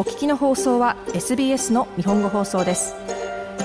お聞きの放送は SBS の日本語放送です。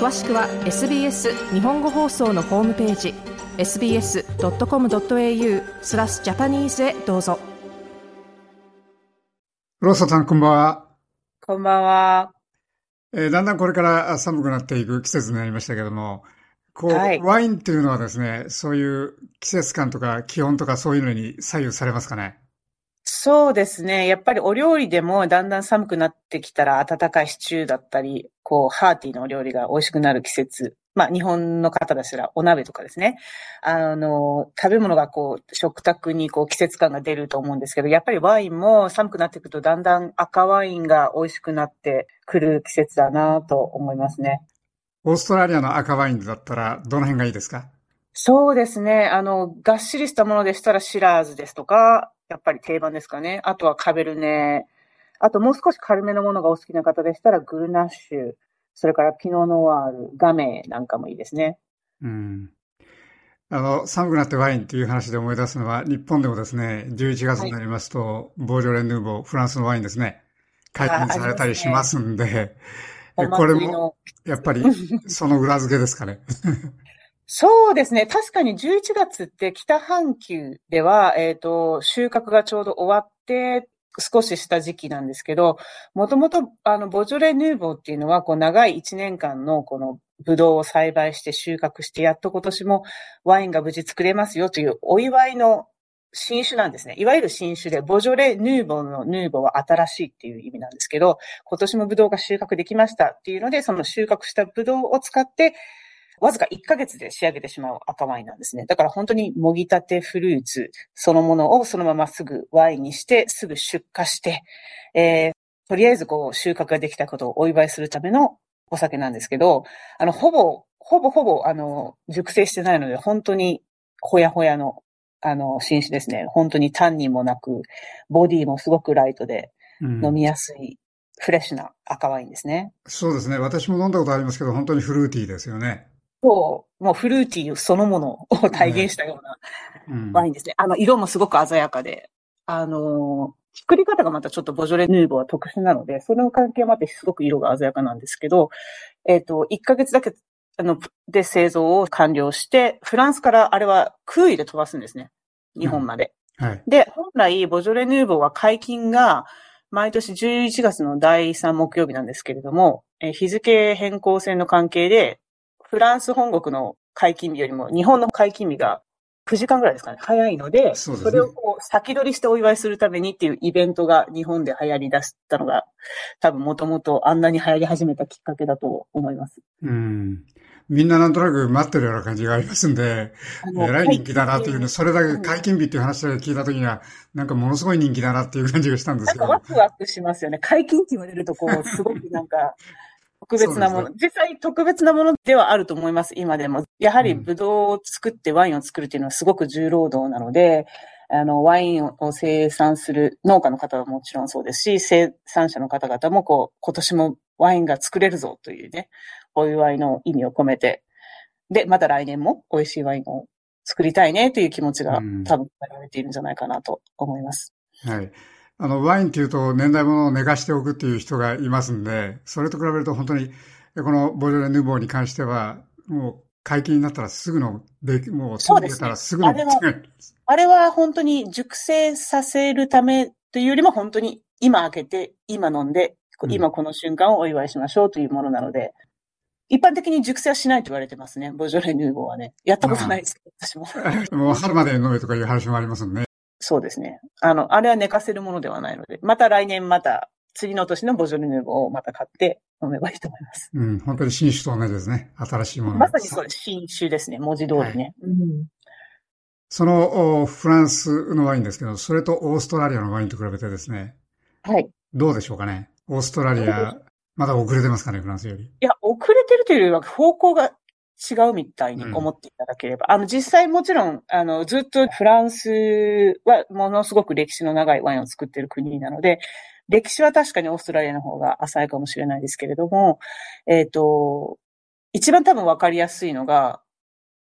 詳しくは SBS 日本語放送のホームページ sbs.com.au スラスジャパニーズへどうぞ。ローソさんこんばんは。こんばんは、えー、だんだんこれから寒くなっていく季節になりましたけどもこう、はい、ワインっていうのはですね、そういう季節感とか気温とかそういうのに左右されますかね？そうですね。やっぱりお料理でもだんだん寒くなってきたら温かいシチューだったり、こう、ハーティーのお料理が美味しくなる季節。まあ、日本の方だしらお鍋とかですね。あの、食べ物がこう、食卓にこう、季節感が出ると思うんですけど、やっぱりワインも寒くなってくるとだんだん赤ワインが美味しくなってくる季節だなと思いますね。オーストラリアの赤ワインだったらどの辺がいいですか？そうですね。あの、がっしりしたものでしたらシラーズですとか、やっぱり定番ですかね。あとはカベルネ。あともう少し軽めのものがお好きな方でしたらグルナッシュ。それからピノノワール、ガメなんかもいいですね。うん。あの、寒くなってワインっていう話で思い出すのは、日本でもですね、11月になりますと、はい、ボージョレ・ヌーボー、フランスのワインですね、解禁されたりしますんで、ね、これも、やっぱり、その裏付けですかね。そうですね。確かに11月って北半球では、えっ、ー、と、収穫がちょうど終わって、少しした時期なんですけど、もともと、あの、ボジョレ・ヌーボーっていうのは、こう、長い1年間の、この、ブドウを栽培して収穫して、やっと今年もワインが無事作れますよというお祝いの新種なんですね。いわゆる新種で、ボジョレ・ヌーボーのヌーボーは新しいっていう意味なんですけど、今年もブドウが収穫できましたっていうので、その収穫したブドウを使って、わずか1ヶ月で仕上げてしまう赤ワインなんですね。だから本当にもぎたてフルーツそのものをそのまますぐワインにして、すぐ出荷して、えー、とりあえずこう収穫ができたことをお祝いするためのお酒なんですけど、あの、ほぼ、ほぼほぼ、あの、熟成してないので、本当にほやほやの、あの、新種ですね。本当にタンニンもなく、ボディもすごくライトで、飲みやすい、フレッシュな赤ワインですね、うん。そうですね。私も飲んだことありますけど、本当にフルーティーですよね。そう、もうフルーティーそのものを体現したようなワインですね。あの、色もすごく鮮やかで、あの、作り方がまたちょっとボジョレ・ヌーボーは特殊なので、その関係もあってすごく色が鮮やかなんですけど、えっ、ー、と、1ヶ月だけ、あの、で製造を完了して、フランスからあれは空位で飛ばすんですね。日本まで。うんはい、で、本来、ボジョレ・ヌーボーは解禁が、毎年11月の第3木曜日なんですけれども、え日付変更線の関係で、フランス本国の解禁日よりも日本の解禁日が9時間ぐらいですかね、早いので、そ、ね、れをこう先取りしてお祝いするためにっていうイベントが日本で流行り出したのが、多分もともとあんなに流行り始めたきっかけだと思います。うん。みんななんとなく待ってるような感じがありますんで、えらい人気だなというの、それだけ解禁日っていう話を聞いたときには、なんかものすごい人気だなっていう感じがしたんですけど。ワクワクしますよね。解禁って言われると、こう、すごくなんか、特別なもの、実際特別なものではあると思います、今でも。やはりブドウを作ってワインを作るっていうのはすごく重労働なので、あの、ワインを生産する農家の方はもちろんそうですし、生産者の方々もこう、今年もワインが作れるぞというね、お祝いの意味を込めて、で、また来年も美味しいワインを作りたいねという気持ちが多分られているんじゃないかなと思います。はい。あの、ワインっていうと年代物を寝かしておくっていう人がいますんで、それと比べると本当に、このボジョレ・ヌーボーに関しては、もう解禁になったらすぐの、でもう手に入れたらすぐの、ね、あれは、あれは本当に熟成させるためというよりも本当に今開けて、今飲んで、今この瞬間をお祝いしましょうというものなので、一般的に熟成はしないと言われてますね。ボジョレ・ヌーボーはね。やったことないですけど、私も。もう春まで飲めとかいう話もありますもんね。そうですね。あの、あれは寝かせるものではないので、また来年また、次の年のボジョレ・ヌーボーをまた買って飲めばいいと思います。うん、本当に新種と同じですね。新しいもの。まさにそうです。新種ですね。文字通りね。はいうん、そのフランスのワインですけど、それとオーストラリアのワインと比べてですね。はい。どうでしょうかね。オーストラリア、まだ遅れてますかね、フランスより。いや、遅れてるというよりは方向が違うみたいに思っていただければ。うん、あの、実際もちろん、あの、ずっとフランスはものすごく歴史の長いワインを作っている国なので、歴史は確かにオーストラリアの方が浅いかもしれないですけれども、えっ、ー、と、一番多分わかりやすいのが、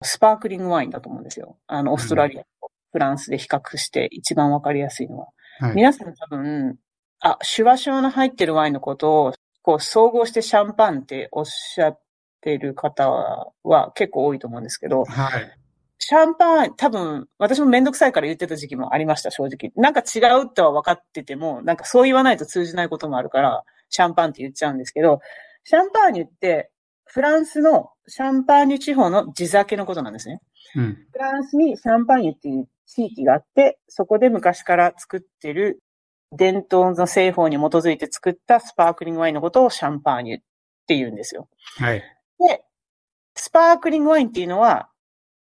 スパークリングワインだと思うんですよ。あの、オーストラリアとフランスで比較して一番わかりやすいのは。はい、皆さん多分、あ、シュワシュワの入ってるワインのことを、こう、総合してシャンパンっておっしゃってる方は結構多いと思うんですけど、はい。シャンパン、多分、私もめんどくさいから言ってた時期もありました、正直。なんか違うとは分かってても、なんかそう言わないと通じないこともあるから、シャンパンって言っちゃうんですけど、シャンパーニュって、フランスのシャンパーニュ地方の地酒のことなんですね。うん。フランスにシャンパーニュっていう地域があって、そこで昔から作ってる伝統の製法に基づいて作ったスパークリングワインのことをシャンパーニュって言うんですよ。はい。で、スパークリングワインっていうのは、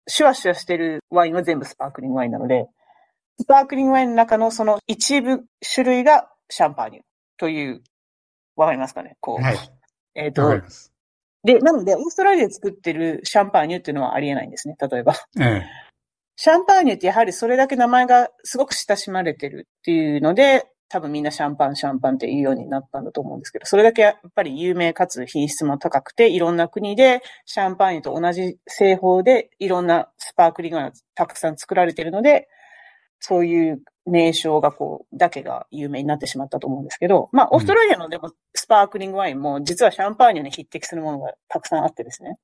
シュワシュワしてるワインは全部スパークリングワインなので、スパークリングワインの中のその一部種類がシャンパーニュという、わかりますかね？こう。はい。えっ、とわかり、ます。で、なので、オーストラリアで作ってるシャンパーニュっていうのはありえないんですね。例えば。ええ。シャンパーニュってやはりそれだけ名前がすごく親しまれてるっていうので、多分みんなシャンパン、シャンパンって言うようになったんだと思うんですけど、それだけやっぱり有名かつ品質も高くて、いろんな国でシャンパーニュと同じ製法でいろんなスパークリングがたくさん作られているので、そういう名称がこう、だけが有名になってしまったと思うんですけど、まあ、オーストラリアのでもスパークリングワインも実はシャンパーニュに匹敵するものがたくさんあってですね。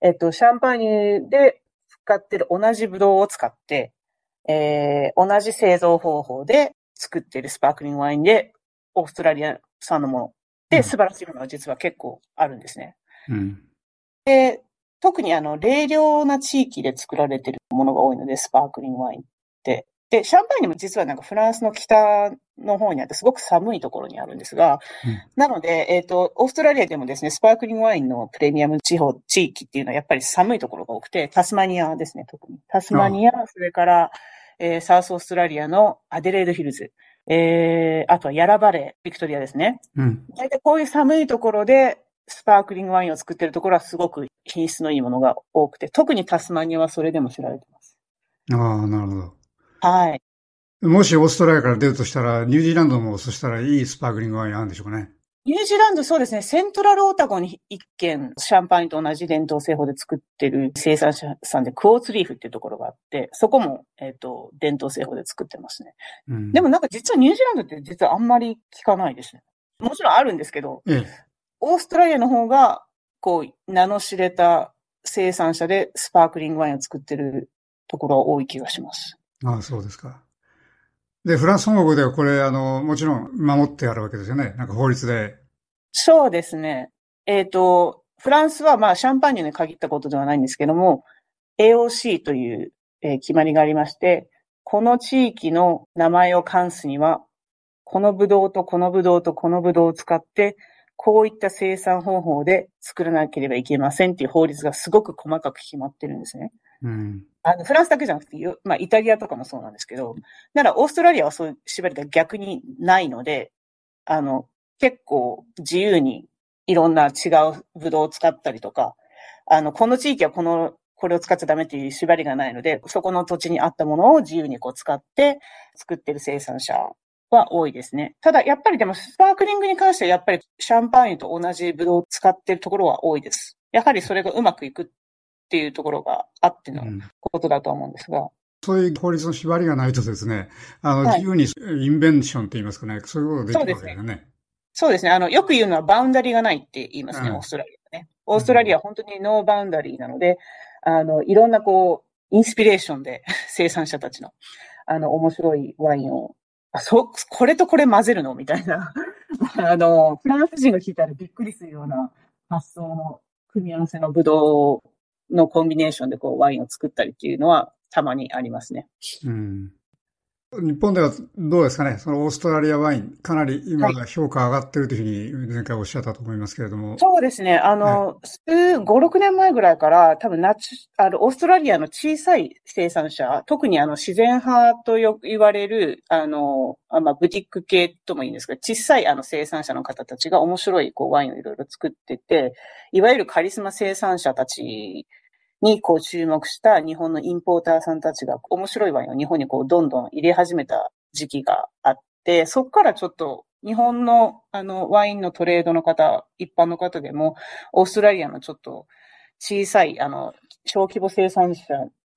えっと、シャンパーニュで使ってる同じブドウを使って、えー、同じ製造方法で作ってるスパークリングワインで、オーストラリア産のものうんで素晴らしいものが実は結構あるんですね。うん。で、特にあの、冷涼な地域で作られてるものが多いので、スパークリングワインって。で、シャンパーニュも実はなんかフランスの北の方にあって、すごく寒いところにあるんですが、うんなので、えっ、と、オーストラリアでもですね、スパークリングワインのプレミアム地方、地域っていうのはやっぱり寒いところが多くて、タスマニアですね、特に。タスマニア、それから、えーサウスオーストラリアのアデレードヒルズ、えー、あとはヤラバレー、ビクトリアですね。うん。大体こういう寒いところで、スパークリングワインを作ってるところはすごく品質のいいものが多くて、特にタスマニアはそれでも知られてます。ああ、なるほど。はい。もしオーストラリアから出るとしたら、ニュージーランドもそしたらいいスパークリングワインあるんでしょうかね。ニュージーランドそうですね、セントラルオタゴに一軒、シャンパーニュと同じ伝統製法で作ってる生産者さんで、 Quartz Reef っていうところがあって、そこも、えっ、と、伝統製法で作ってますね。うん。でも、なんか実はニュージーランドって実はあんまり聞かないですね。もちろんあるんですけど、ええ。オーストラリアの方が、こう、名の知れた生産者でスパークリングワインを作ってるところは多い気がします。ああ、そうですか。で、フランス本国ではこれ、あの、もちろん守ってあるわけですよね。なんか法律で。そうですね。えっ、と、フランスはまあシャンパーニュに限ったことではないんですけども、AOC という、えー決まりがありまして、この地域の名前を冠すには、このブドウとこのブドウとこのブドウを使って、こういった生産方法で作らなければいけませんっていう法律がすごく細かく決まってるんですね。うん。あの、フランスだけじゃなくて、まあ、イタリアとかもそうなんですけど、なら、オーストラリアはそういう縛りが逆にないので、あの、結構自由にいろんな違うブドウを使ったりとか、あの、この地域はこの、これを使っちゃダメっていう縛りがないので、そこの土地にあったものを自由にこう使って作ってる生産者は多いですね。ただ、やっぱりでも、スパークリングに関してはやっぱりシャンパーニュと同じブドウを使ってるところは多いです。やはりそれがうまくいくっていうところがあってのうんことだと思うんですが。そういう法律の縛りがないとですね、あの、はい自由にインベンションって言いますかね、そういうことができるわけですよね。そうですね。あの、よく言うのは boundary がないって言いますね、うんオーストラリアはね。オーストラリアは本当に no boundary なので、あの、いろんなこう、インスピレーションで生産者たちの、あの、面白いワインを、あ、そう、これとこれ混ぜるのみたいな。あの、フランス人が聞いたらびっくりするような発想の組み合わせのブドウのコンビネーションでこう、ワインを作ったりっていうのはたまにありますね。うん。日本ではどうですかね？そのオーストラリアワイン、かなり今評価上がってるというふうに前回おっしゃったと思いますけれども。そうですね。あの、5、6年前ぐらいから、多分ナチ、あの、オーストラリアの小さい生産者、特にあの、自然派とよく言われる、あの、あまあ、ブティック系ともいいんですけど、小さいあの、生産者の方たちが面白い、こう、ワインをいろいろ作ってて、いわゆるカリスマ生産者たちに、こう、注目した日本のインポーターさんたちが、面白いワインを日本にこう、どんどん入れ始めた時期があって、そこからちょっと、日本の、あの、ワインのトレードの方、一般の方でも、オーストラリアのちょっと小さい、あの、小規模生産者、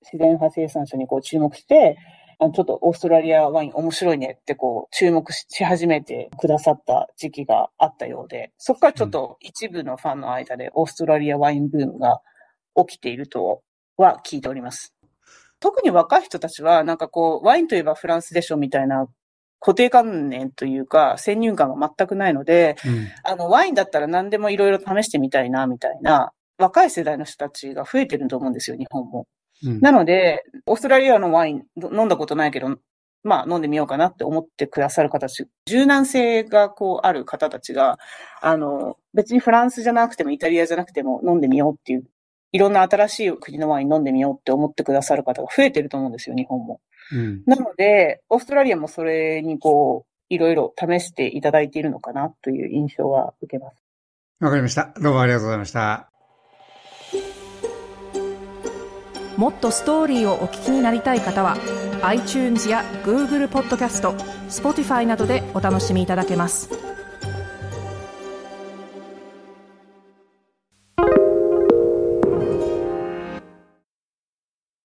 自然派生産者にこう注目して、ちょっとオーストラリアワイン面白いねってこう注目し始めてくださった時期があったようで、そこからちょっと一部のファンの間でオーストラリアワインブームが起きているとは聞いております。特に若い人たちはなんかこうワインといえばフランスでしょみたいな固定観念というか先入観が全くないので、うん、あのワインだったら何でもいろいろ試してみたいなみたいな若い世代の人たちが増えてると思うんですよ、日本も。なので、オーストラリアのワイン飲んだことないけど、まあ飲んでみようかなって思ってくださる方たち、柔軟性がこうある方たちが、あの、別にフランスじゃなくてもイタリアじゃなくても飲んでみようっていう、いろんな新しい国のワイン飲んでみようって思ってくださる方が増えてると思うんですよ、日本も。うん、なので、オーストラリアもそれにこう、いろいろ試していただいているのかなという印象は受けます。わかりました。どうもありがとうございました。もっとストーリーをお聞きになりたい方は iTunes や Google ポッドキャスト Spotify などでお楽しみいただけます。